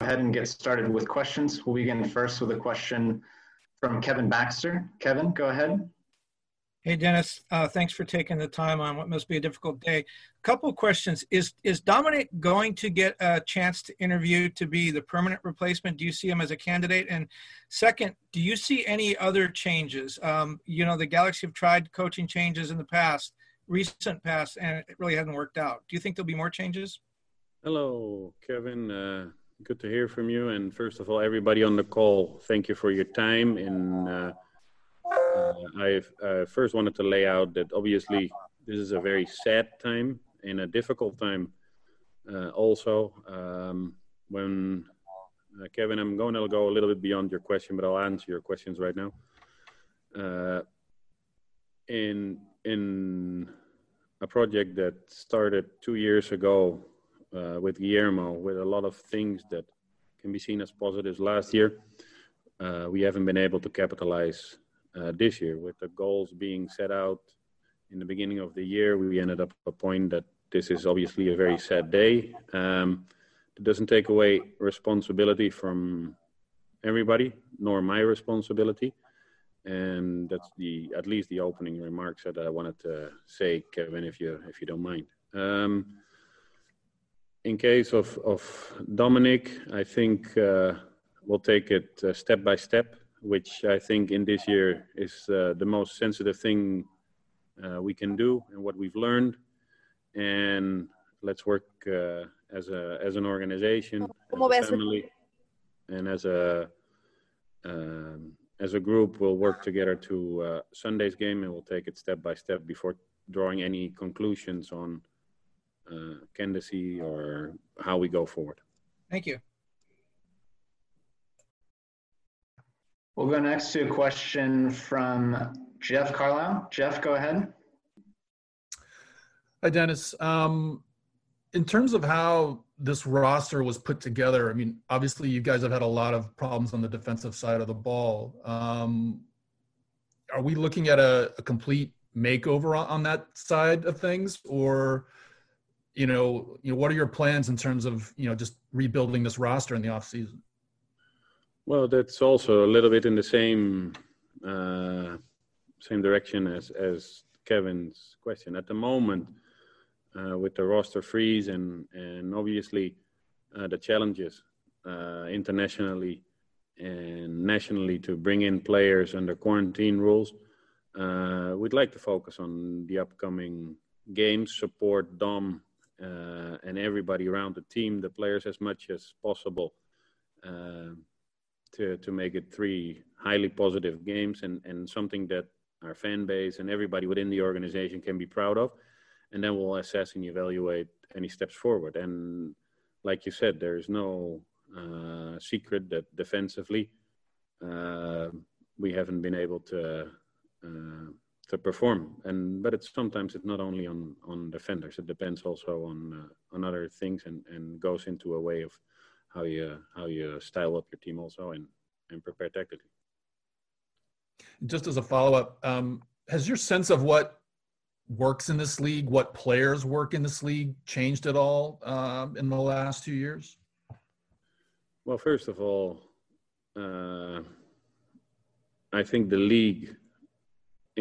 Go ahead and get started with questions. We'll begin first with a question from Kevin Baxter. Kevin, go ahead. Hey, Dennis. Uh, thanks for taking the time on what must be a difficult day. A couple of questions. Is is Dominic going to get a chance to interview to be the permanent replacement? Do you see him as a candidate? And second, do you see any other changes? Um, you know, the Galaxy have tried coaching changes in the past, recent past, and it really hasn't worked out. Do you think there'll be more changes? Hello, Kevin. Uh, good to hear from you. And first of all, everybody on the call, thank you for your time. And uh, uh, I uh, first wanted to lay out that obviously this is a very sad time and a difficult time. Uh, also, um, when uh, Kevin, I'm going to go a little bit beyond your question, but I'll answer your questions right now. in in a project that started two years ago uh, with Guillermo, with a lot of things that can be seen as positives last year. Uh, we haven't been able to capitalize uh, this year with the goals being set out in the beginning of the year. We ended up at a point that this is obviously a very sad day. Um, it doesn't take away responsibility from everybody, nor my responsibility. And that's the at least the opening remarks that I wanted to say, Kevin, if you if you don't mind. Um, in case of, of Dominic, I think uh, we'll take it uh, step by step, which I think in this year is uh, the most sensitive thing uh, we can do and what we've learned. And let's work uh, as, a, as an organization, as a family, and as a, um, as a group, we'll work together to uh, Sunday's game and we'll take it step by step before drawing any conclusions on uh, candidacy or how we go forward. Thank you. We'll go next to a question from Jeff Carlisle. Jeff, go ahead. Hi, Dennis. Um, in terms of how this roster was put together, I mean, obviously you guys have had a lot of problems on the defensive side of the ball. Um, are we looking at a, a complete makeover on, on, that side of things, or you know, you know, what are your plans in terms of you know just rebuilding this roster in the off season? Well, that's also a little bit in the same uh, same direction as as Kevin's question. At the moment, uh, with the roster freeze and and obviously uh, the challenges uh, internationally and nationally to bring in players under quarantine rules, uh, we'd like to focus on the upcoming games, support Dom uh, and everybody around the team, the players, as much as possible uh, to to make it three highly positive games and and something that our fan base and everybody within the organization can be proud of. And then we'll assess and evaluate any steps forward. And like you said, there is no uh, secret that defensively uh, we haven't been able to uh, to perform. And but it's sometimes it's not only on on defenders. It depends also on uh, on other things and and goes into a way of how you how you style up your team also and and prepare tactically. Just as a follow up, um, has your sense of what works in this league, what players work in this league, changed at all um, in the last two years? Well, first of all, uh, I think the league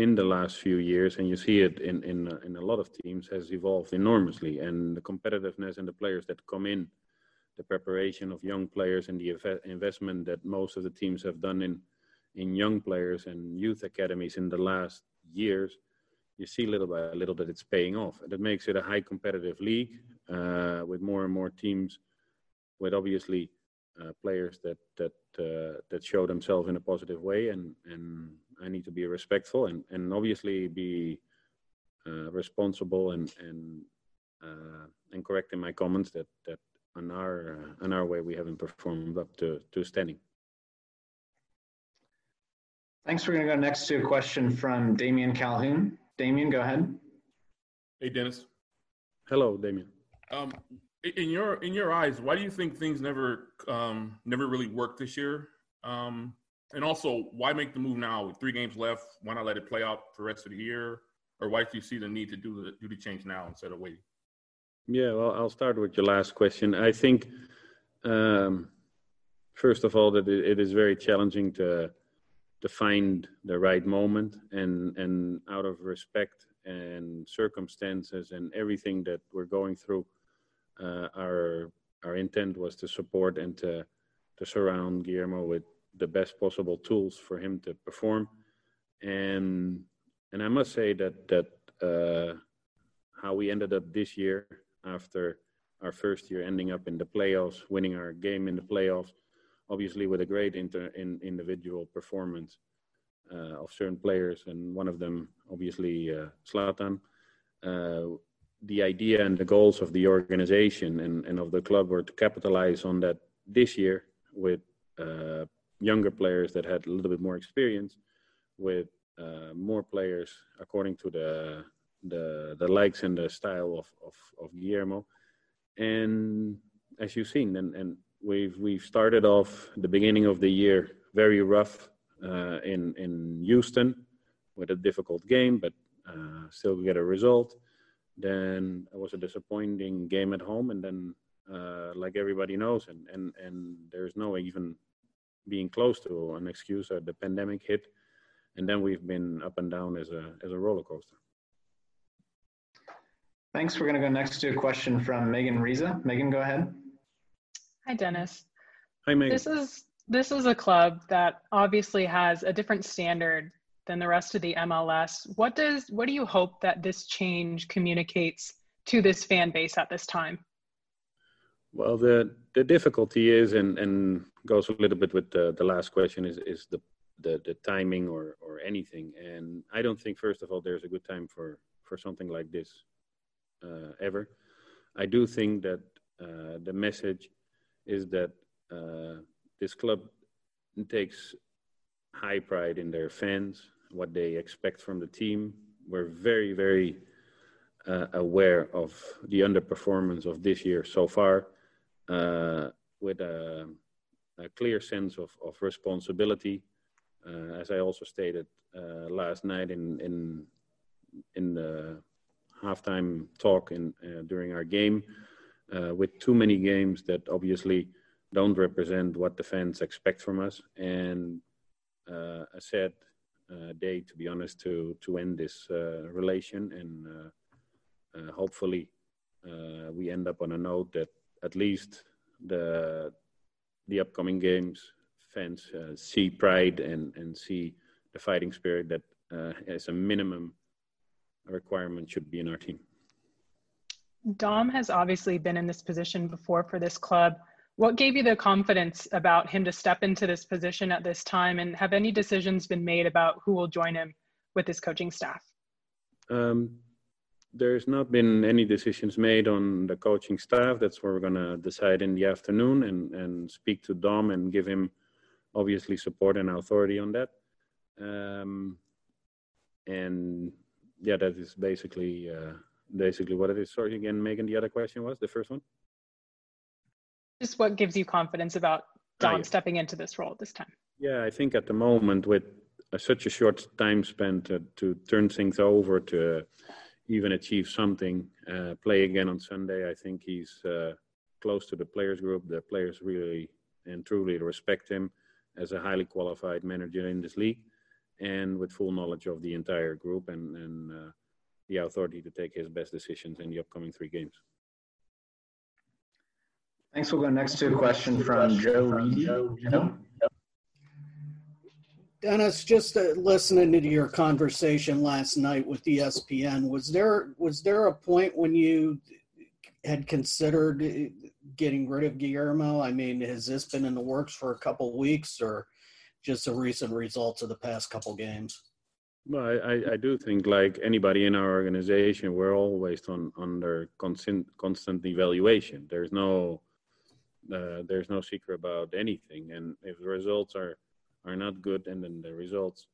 in the last few years, and you see it in in uh, in a lot of teams, has evolved enormously. And the competitiveness and the players that come in, the preparation of young players, and the investment that most of the teams have done in in young players and youth academies in the last years, you see little by little that it's paying off. And it makes it a high competitive league uh, with more and more teams, with obviously uh, players that that uh, that show themselves in a positive way, and and I need to be respectful and, and obviously be uh, responsible and and uh, and correct in my comments that that on our uh, on our way, we haven't performed up to to standing. Thanks. We're going to go next to a question from Damien Calhoun. Damien, go ahead. Hey, Dennis. Hello, Damien. Um, in your in your eyes, why do you think things never um, never really worked this year? Um, and also, why make the move now with three games left? Why not let it play out for the rest of the year? Or why do you see the need to do the do the change now instead of waiting? Yeah, well, I'll start with your last question. I think, um, first of all, that it is very challenging to to find the right moment, and and out of respect and circumstances and everything that we're going through, uh, our our intent was to support and to to surround Guillermo with the best possible tools for him to perform, and and I must say that that uh, how we ended up this year after our first year ending up in the playoffs, winning our game in the playoffs, obviously with a great inter, in, individual performance uh, of certain players, and one of them obviously uh, Zlatan. Uh, the idea and the goals of the organization and, and of the club were to capitalize on that this year with uh, younger players that had a little bit more experience, with uh, more players according to the the the likes and the style of of, of Guillermo, and as you've seen, and, and we've we've started off the beginning of the year very rough uh, in in Houston with a difficult game, but uh, still get a result. Then it was a disappointing game at home, and then uh, like everybody knows, and and and there's no even being close to an excuse. Uh, the pandemic hit, and then we've been up and down as a as a roller coaster. Thanks. We're going to go next to a question from Megan Riza. Megan, go ahead. Hi, Dennis. Hi, Megan. This is this is a club that obviously has a different standard than the rest of the MLS. What does what do you hope that this change communicates to this fan base at this time? Well, the the difficulty is, and and goes a little bit with the, the last question, is is the the the timing or or anything. And I don't think, first of all, there's a good time for for something like this uh, ever. I do think that uh, the message is that uh, this club takes high pride in their fans, what they expect from the team. We're very, very uh, aware of the underperformance of this year so far, uh, with a, a, clear sense of, of responsibility. Uh, as I also stated uh, last night in in in the halftime talk in uh, during our game, uh, with too many games that obviously don't represent what the fans expect from us, and uh, a sad uh, day, to be honest, to to end this relation, and hopefully we end up on a note that at least the the upcoming games fans see pride and and see the fighting spirit that as a minimum requirement should be in our team. Dom has obviously been in this position before for this club. What gave you the confidence about him to step into this position at this time? And have any decisions been made about who will join him with his coaching staff? Um, there's not been any decisions made on the coaching staff. That's where we're going to decide in the afternoon and, and speak to Dom and give him obviously support and authority on that. Um, and yeah, that is basically uh, basically what it is. Sorry again, Megan. The other question was the first one. Just what gives you confidence about Dom oh, yeah. stepping into this role at this time? Yeah, I think at the moment with uh, such a short time spent uh, to turn things over to even achieve something, uh, play again on Sunday. I think he's uh, close to the players group. The players really and truly respect him as a highly qualified manager in this league and with full knowledge of the entire group and, and uh, the authority to take his best decisions in the upcoming three games. Thanks. We'll go next to a question from Joe Reedy. Dennis, just uh, listening to your conversation last night with ESPN, was there was there a point when you had considered uh, getting rid of Guillermo? I mean, has this been in the works for a couple weeks, or just the recent results of the past couple games? Well, I, I do think like anybody in our organization, we're always on under constant constant evaluation. There's no Uh, there's no secret about anything, and if the results are are not good, and then the results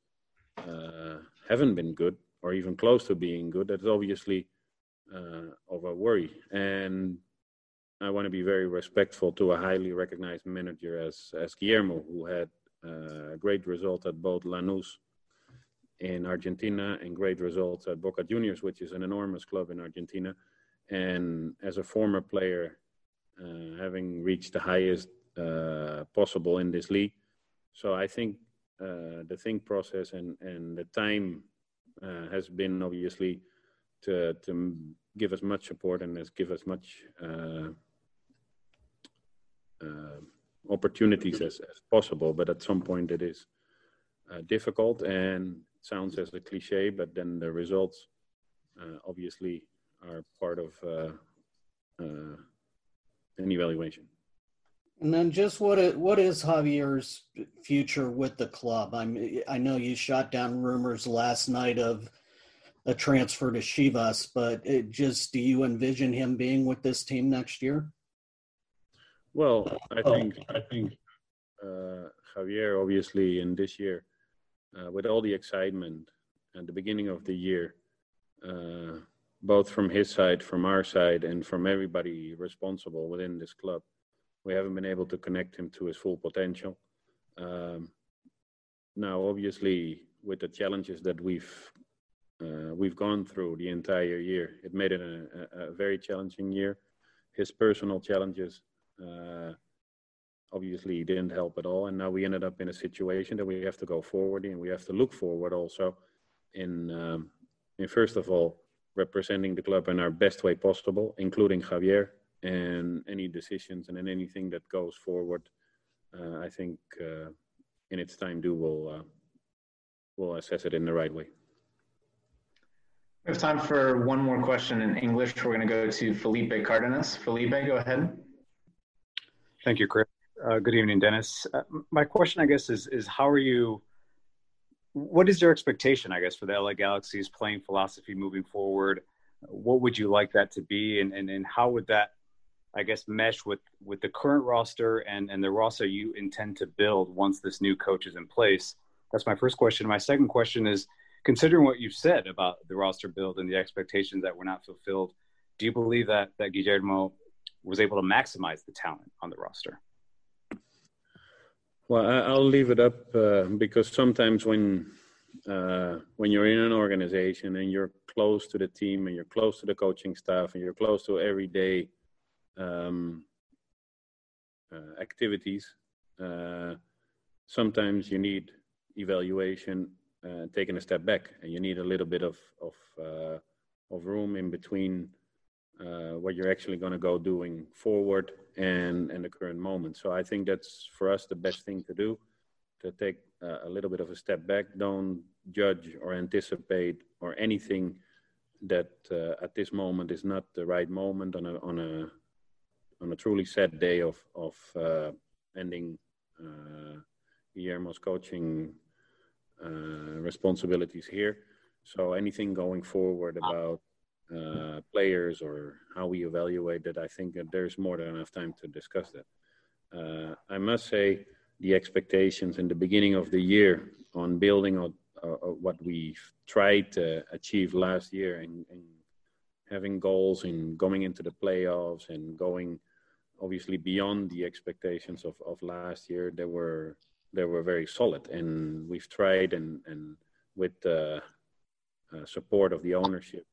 uh, haven't been good or even close to being good, that's obviously uh, of a worry. And I want to be very respectful to a highly recognized manager as as Guillermo, who had uh, a great result at both Lanús in Argentina and great results at Boca Juniors, which is an enormous club in Argentina. And as a former player, uh, having reached the highest uh, possible in this league, so I think uh, the think process and and the time uh, has been obviously to to give us much support and give us much uh, uh, opportunities as, as possible. But at some point, it is difficult and sounds as a cliche, but then the results uh, obviously are part of uh, uh, an evaluation. And then just what is, what is Javier's future with the club? I'm I know you shot down rumors last night of a transfer to Chivas, but it just do you envision him being with this team next year? Well, I think I think uh, Javier obviously in this year uh, with all the excitement at the beginning of the year, uh, both from his side, from our side, and from everybody responsible within this club, we haven't been able to connect him to his full potential. Um, now, obviously, with the challenges that we've uh, we've gone through the entire year, it made it a, a, very challenging year. His personal challenges uh, obviously didn't help at all. And now we ended up in a situation that we have to go forward and we have to look forward also in, um, in first of all, representing the club in our best way possible, including Javier and any decisions and anything that goes forward. Uh, I think uh, in its time due, we'll, uh, we'll assess it in the right way. We have time for one more question in English. We're going to go to Felipe Cardenas. Felipe, go ahead. Thank you, Chris. Uh, good evening, Dennis. Uh, my question, I guess, is is how are you? What is your expectation, I guess, for the LA Galaxy's playing philosophy moving forward? What would you like that to be, and and, and how would that, I guess, mesh with with the current roster and and the roster you intend to build once this new coach is in place? That's my first question. My second question is, considering what you've said about the roster build and the expectations that were not fulfilled, do you believe that that Guillermo was able to maximize the talent on the roster? Well, I'll leave it up uh, because sometimes when uh, when you're in an organization and you're close to the team and you're close to the coaching staff and you're close to everyday um, uh, activities, uh, sometimes you need evaluation, uh, taking a step back, and you need a little bit of of uh, of room in between uh, what you're actually going to go doing forward and and the current moment. So I think that's for us the best thing to do, to take uh, a little bit of a step back. Don't judge or anticipate or anything that at this moment is not the right moment on a on a on a truly sad day of of uh, ending uh, Guillermo's coaching uh, responsibilities here. So anything going forward about uh, players or how we evaluate it, I think that there's more than enough time to discuss that. Uh, I must say the expectations in the beginning of the year on building on uh, what we tried to achieve last year and, and having goals and going into the playoffs and going obviously beyond the expectations of, of last year they were they were very solid and we've tried and and with the uh, support of the ownership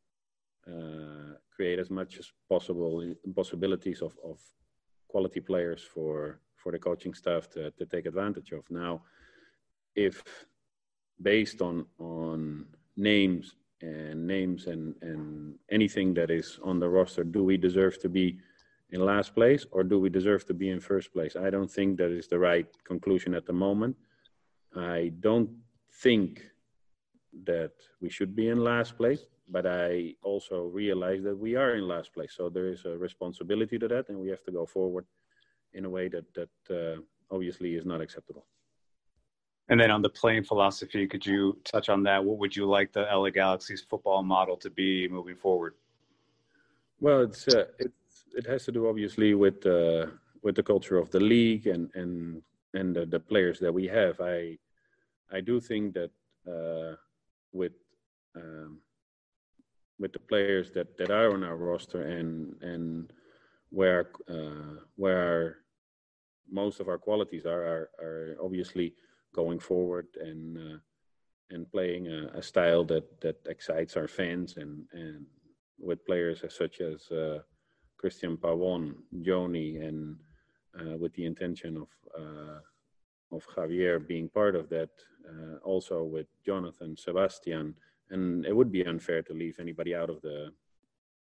uh, create as much as possible possibilities of, of quality players for for the coaching staff to, to take advantage of. Now, if based on on names and names and and anything that is on the roster, do we deserve to be in last place or do we deserve to be in first place? I don't think that is the right conclusion at the moment. I don't think that we should be in last place but I also realize that we are in last place. So there is a responsibility to that, and we have to go forward in a way that that uh, obviously is not acceptable. And then on the playing philosophy, could you touch on that? What would you like the LA Galaxy's football model to be moving forward? Well, it's uh, it it has to do obviously with uh, with the culture of the league and and and the, the players that we have, I I do think that uh, with um, with the players that, that are on our roster and and where uh, where most of our qualities are are, are obviously going forward and uh, and playing a, a, style that that excites our fans and and with players such as uh, Cristian Pavón, Joni, and uh, with the intention of uh, of Javier being part of that, uh, also with Jonathan, Sebastian, and it would be unfair to leave anybody out of the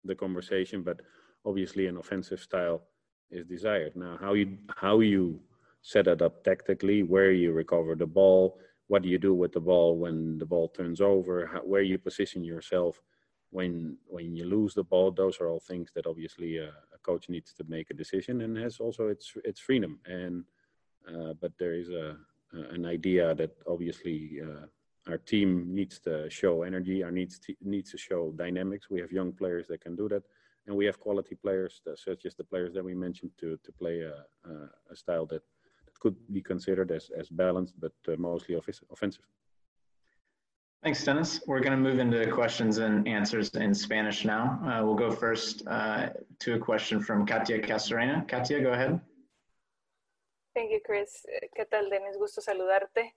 the conversation. But obviously, an offensive style is desired. Now, how you how you set it up tactically, where you recover the ball, what do you do with the ball when the ball turns over, how, where you position yourself when when you lose the ball. Those are all things that obviously a, a coach needs to make a decision and has also its its freedom. And uh, but there is a, an idea that obviously uh, our team needs to show energy, our needs to, needs to show dynamics. We have young players that can do that, and we have quality players such as the players that we mentioned to to play a, a, style that could be considered as as balanced, but uh, mostly offensive. Thanks, Dennis. We're going to move into questions and answers in Spanish now. Uh, we'll go first uh, to a question from Katia Casarena. Katia, go ahead. Thank you, Chris. ¿Qué tal, Dennis? Gusto saludarte.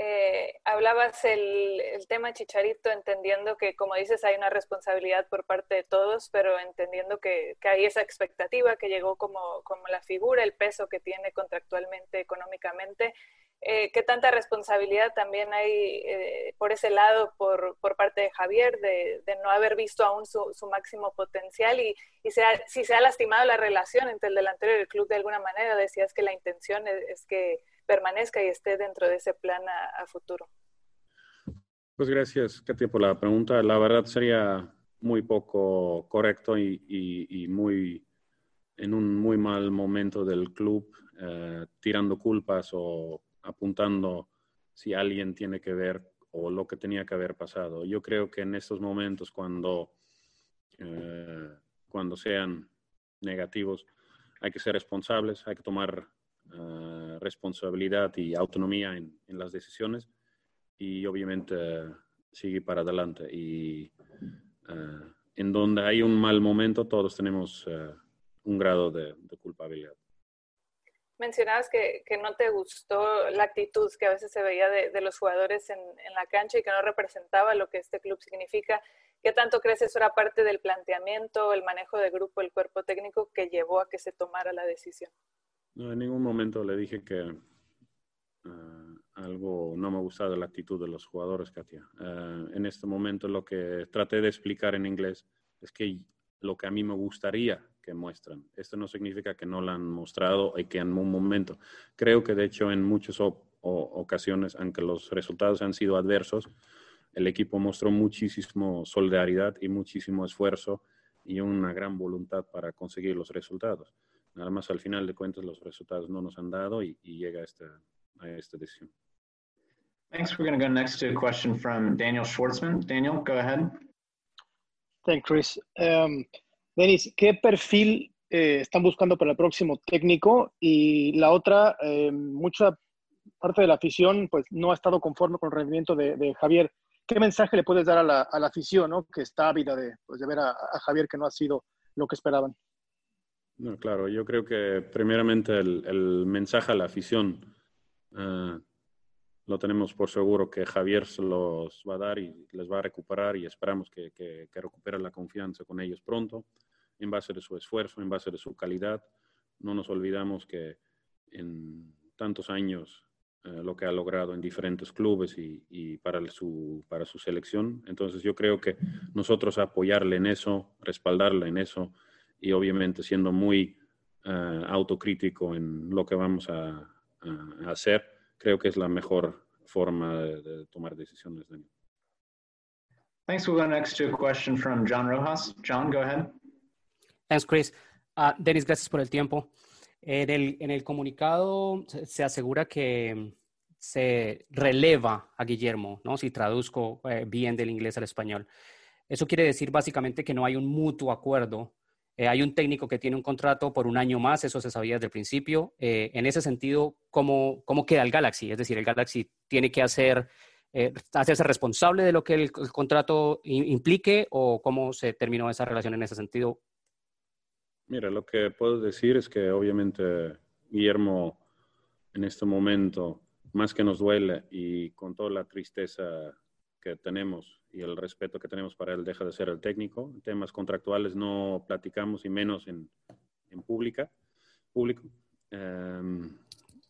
Eh, hablabas el, el, tema Chicharito, entendiendo que, como dices, hay una responsabilidad por parte de todos, pero entendiendo que, que hay esa expectativa que llegó como, como la figura, el peso que tiene contractualmente, económicamente. Eh, ¿Qué tanta responsabilidad también hay eh, por ese lado por, por parte de Javier de, no haber visto aún su, máximo potencial y, se ha, si se ha lastimado la relación entre el delantero y el club de alguna manera? Decías que la intención es, es que permanezca y esté dentro de ese plan a, a futuro. Pues gracias, Katia, por la pregunta. La verdad sería muy poco correcto y, y, y muy en un muy mal momento del club, eh, tirando culpas o apuntando si alguien tiene que ver o lo que tenía que haber pasado. Yo creo que en estos momentos, cuando, eh, cuando sean negativos, hay que ser responsables, hay que tomar uh, responsabilidad y autonomía en, en, las decisiones y obviamente uh, seguir para adelante. Y uh, en donde hay un mal momento, todos tenemos un grado de culpabilidad mencionabas que, que, no te gustó la actitud que a veces se veía de, de los jugadores en, en, la cancha y que no representaba lo que este club significa. ¿Qué tanto crees eso era parte del planteamiento, el manejo de grupo, el cuerpo técnico que llevó a que se tomara la decisión? No, en ningún momento le dije que uh, algo no me gustaba de la actitud de los jugadores, Katia. Uh, en este momento lo que traté de explicar en inglés es que lo que a mí me gustaría que muestran. Esto no significa que no lo han mostrado y que en un momento. Creo que de hecho en muchas ocasiones, aunque los resultados han sido adversos, el equipo mostró muchísimo solidaridad y muchísimo esfuerzo y una gran voluntad para conseguir los resultados. Nada más al final de cuentas los resultados no nos han dado y, y llega a esta, a esta decisión. Thanks. We're going to go next to a question from Daniel Schwartzman. Daniel, go ahead. Thanks, Chris. Um, Denis, ¿qué perfil eh, están buscando para el próximo técnico? Y la otra, eh, mucha parte de la afición pues, no ha estado conforme con el rendimiento de, Javier. ¿Qué mensaje le puedes dar a la, afición, ¿no? que está ávida de, pues, de ver a, Javier que no ha sido lo que esperaban? No, claro, yo creo que primeramente el, mensaje a la afición uh, lo tenemos por seguro que Javier se los va a dar y les va a recuperar y esperamos que, que, la confianza con ellos pronto en base de su esfuerzo, en base de su calidad. No nos olvidamos que en tantos años eh, lo que ha logrado en diferentes clubes y, y, para, su, para su selección. Entonces yo creo que nosotros apoyarle en eso, respaldarle en eso y obviamente siendo muy uh, autocrítico en lo que vamos a, a, hacer, creo que es la mejor forma de, de tomar decisiones. Thanks. We'll go next to a question from John Rojas. John, go ahead. Thanks, Chris. Uh, Denis, gracias por el tiempo. En el, en el comunicado se asegura que se releva a Guillermo, ¿no? Si traduzco eh, bien del inglés al español. Eso quiere decir básicamente que no hay un mutuo acuerdo Eh, hay un técnico que tiene un contrato por un año más, eso se sabía desde el principio. Eh, en ese sentido, ¿cómo, ¿cómo queda el Galaxy? Es decir, el Galaxy tiene que hacer, hacerse responsable de lo que el, contrato implique o cómo se terminó esa relación en ese sentido. Mira, lo que puedo decir es que obviamente Guillermo en este momento, más que nos duele y con toda la tristeza que tenemos y el respeto que tenemos para él, deja de ser el técnico. Temas contractuales no platicamos y menos en, en pública, público. Em,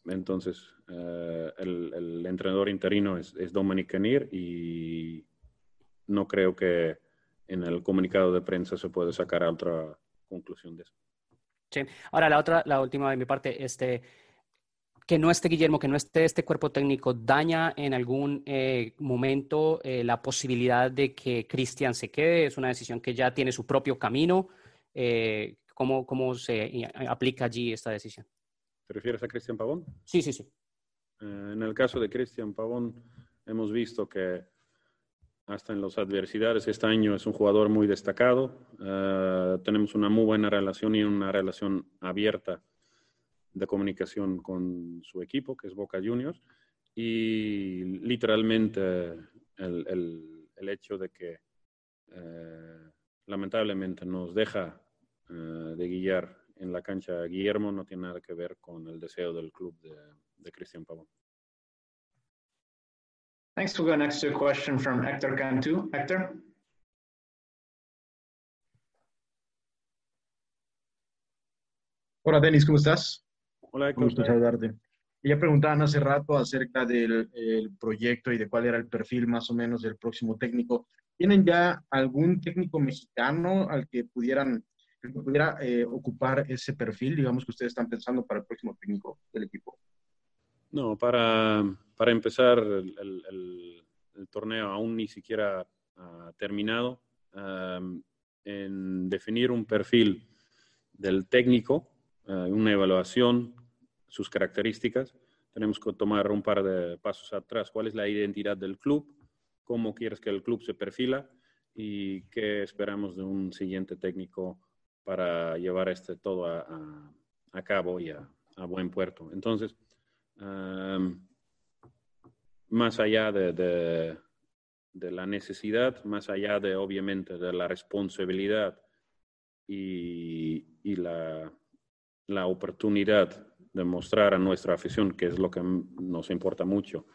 entonces, eh, el, el, entrenador interino es, es Dominic Canir y no creo que en el comunicado de prensa se puede sacar otra conclusión de eso. Sí. Ahora, la otra, la última de mi parte, este, que no esté Guillermo, que no esté este cuerpo técnico, daña en algún eh, momento eh, la posibilidad de que Cristian se quede? ¿Es una decisión que ya tiene su propio camino? Eh, ¿cómo, ¿Cómo se aplica allí esta decisión? ¿Te refieres a Cristian Pavón? Sí, sí, sí. en el caso de Cristian Pavón, hemos visto que hasta en las adversidades este año es un jugador muy destacado. tenemos una muy buena relación y una relación abierta de comunicación con su equipo, que es Boca Juniors, y literalmente el, el, hecho de que eh, lamentablemente nos deja eh, de guiar en la cancha Guillermo no tiene nada que ver con el deseo del club de, de Cristian Pavón. Thanks. We'll go next to a question from Hector Cantú. Hector. Hola, Denis, ¿cómo estás? Hola, Un gusto saludarte. Ya preguntaban hace rato acerca del proyecto y de cuál era el perfil más o menos del próximo técnico. ¿Tienen ya algún técnico mexicano al que pudieran que pudiera eh, ocupar ese perfil, digamos, que ustedes están pensando para el próximo técnico del equipo? No, para, para empezar, el, torneo aún ni siquiera ha terminado. en definir un perfil del técnico, uh, una evaluación, sus características. Tenemos que tomar un par de pasos atrás. ¿Cuál es la identidad del club? ¿Cómo quieres que el club se perfila? ¿Y qué esperamos de un siguiente técnico para llevar este todo a, cabo y a, buen puerto? Entonces, más allá de, de, de, la necesidad, más allá de, obviamente, de la responsabilidad y, y la, la oportunidad de mostrar a nuestra afición, que es lo que nos importa mucho,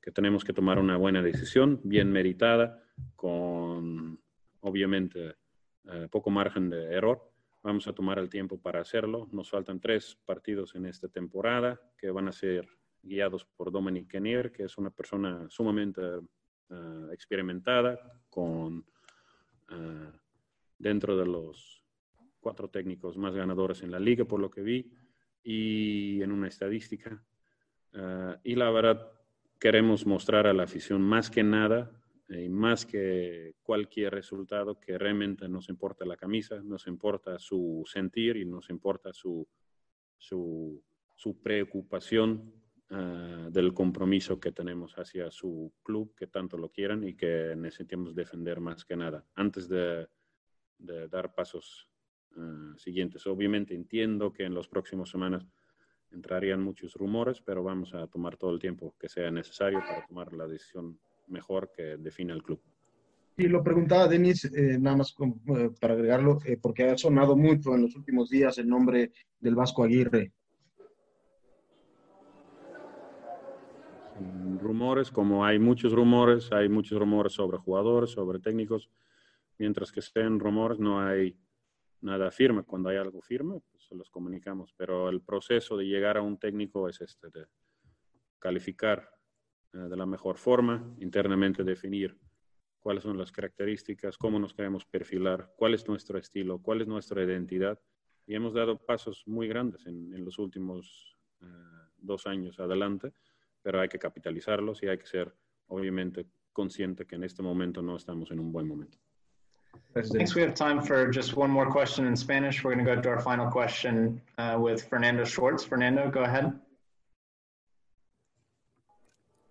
que tenemos que tomar una buena decisión, bien meritada, con obviamente eh, poco margen de error. Vamos a tomar el tiempo para hacerlo. Nos faltan tres partidos en esta temporada que van a ser guiados por Dominic Kenier, que es una persona sumamente uh, experimentada, con uh, dentro de los cuatro técnicos más ganadores en la liga, por lo que vi y en una estadística. Uh, y la verdad, queremos mostrar a la afición más que nada y más que cualquier resultado que realmente nos importa la camisa, nos importa su sentir y nos importa su, su, su preocupación uh, del compromiso que tenemos hacia su club, que tanto lo quieran y que necesitamos defender más que nada. Antes de, de dar pasos uh, siguientes. Obviamente entiendo que en las próximas semanas entrarían muchos rumores, pero vamos a tomar todo el tiempo que sea necesario para tomar la decisión mejor que define el club. Y lo preguntaba Denis, eh, nada más con, eh, para agregarlo, eh, porque ha sonado mucho en los últimos días el nombre del Vasco Aguirre. Rumores, como hay muchos rumores, hay muchos rumores sobre jugadores, sobre técnicos, mientras que estén rumores no hay nada firme. Cuando hay algo firme, pues se los comunicamos. Pero el proceso de llegar a un técnico es este, de calificar de la mejor forma, internamente definir cuáles son las características, cómo nos queremos perfilar, cuál es nuestro estilo, cuál es nuestra identidad. Y hemos dado pasos muy grandes en, en los últimos eh, dos años adelante, pero hay que capitalizarlos y hay que ser, obviamente, consciente que en este momento no estamos en un buen momento. Thanks. We have time for just one more question in Spanish. We're going to go to our final question uh, with Fernando Schwartz. Fernando, go ahead.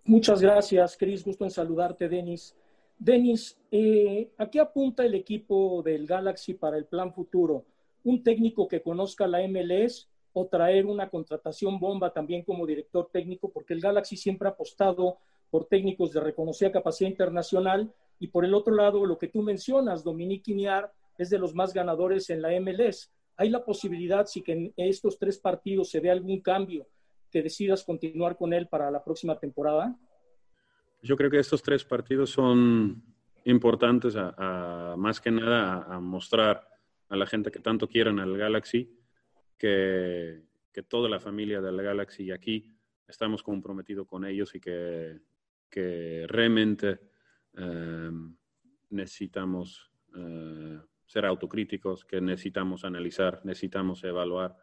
Muchas gracias, Chris. Gusto en saludarte, Denis. Denis, eh, ¿a qué apunta el equipo del Galaxy para el plan futuro? un técnico que conozca la MLS o traer una contratación bomba también como director técnico, porque el Galaxy siempre ha apostado por técnicos de reconocida capacidad internacional. Y por el otro lado, lo que tú mencionas, Dominique Iñar es de los más ganadores en la MLS. ¿Hay la posibilidad, si que en estos tres partidos se ve algún cambio, que decidas continuar con él para la próxima temporada? Yo creo que estos tres partidos son importantes, a, más que nada, a, mostrar a la gente que tanto quieren al Galaxy que, que toda la familia del Galaxy aquí estamos comprometidos con ellos y que, que realmente eh, necesitamos eh, ser autocríticos, que necesitamos analizar, necesitamos evaluar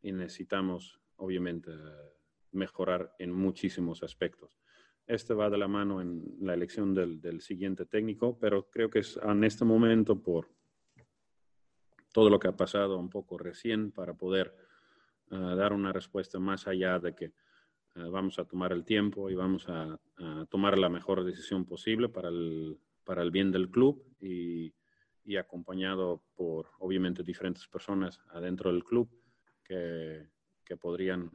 y necesitamos, obviamente, mejorar en muchísimos aspectos. Este va de la mano en la elección del, del siguiente técnico, pero creo que es en este momento, por todo lo que ha pasado un poco recién, para poder eh, dar una respuesta más allá de que eh, vamos a tomar el tiempo y vamos a, tomar la mejor decisión posible para el, para el bien del club y, y, acompañado por, obviamente, diferentes personas adentro del club que, que podrían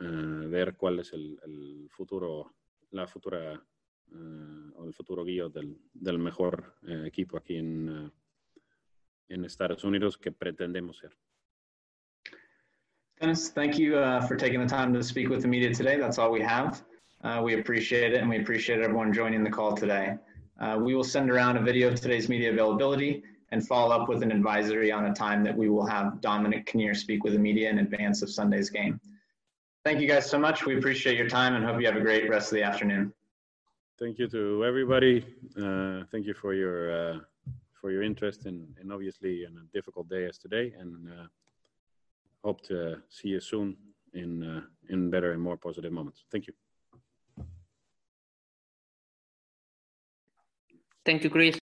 eh, ver cuál es el, el, futuro, la futura eh, el futuro guía del, del mejor equipo aquí en, en Estados Unidos que pretendemos ser. Dennis, thank you uh, for taking the time to speak with the media today. That's all we have. Uh, we appreciate it, and we appreciate everyone joining the call today. Uh, we will send around a video of today's media availability and follow up with an advisory on a time that we will have Dominic Kinnear speak with the media in advance of Sunday's game. Thank you guys so much. We appreciate your time and hope you have a great rest of the afternoon. Thank you to everybody. Uh, thank you for your uh, for your interest in, in obviously in a difficult day as today and uh, hope to see you soon in, uh, in better and more positive moments. Thank you. Thank you, Chris.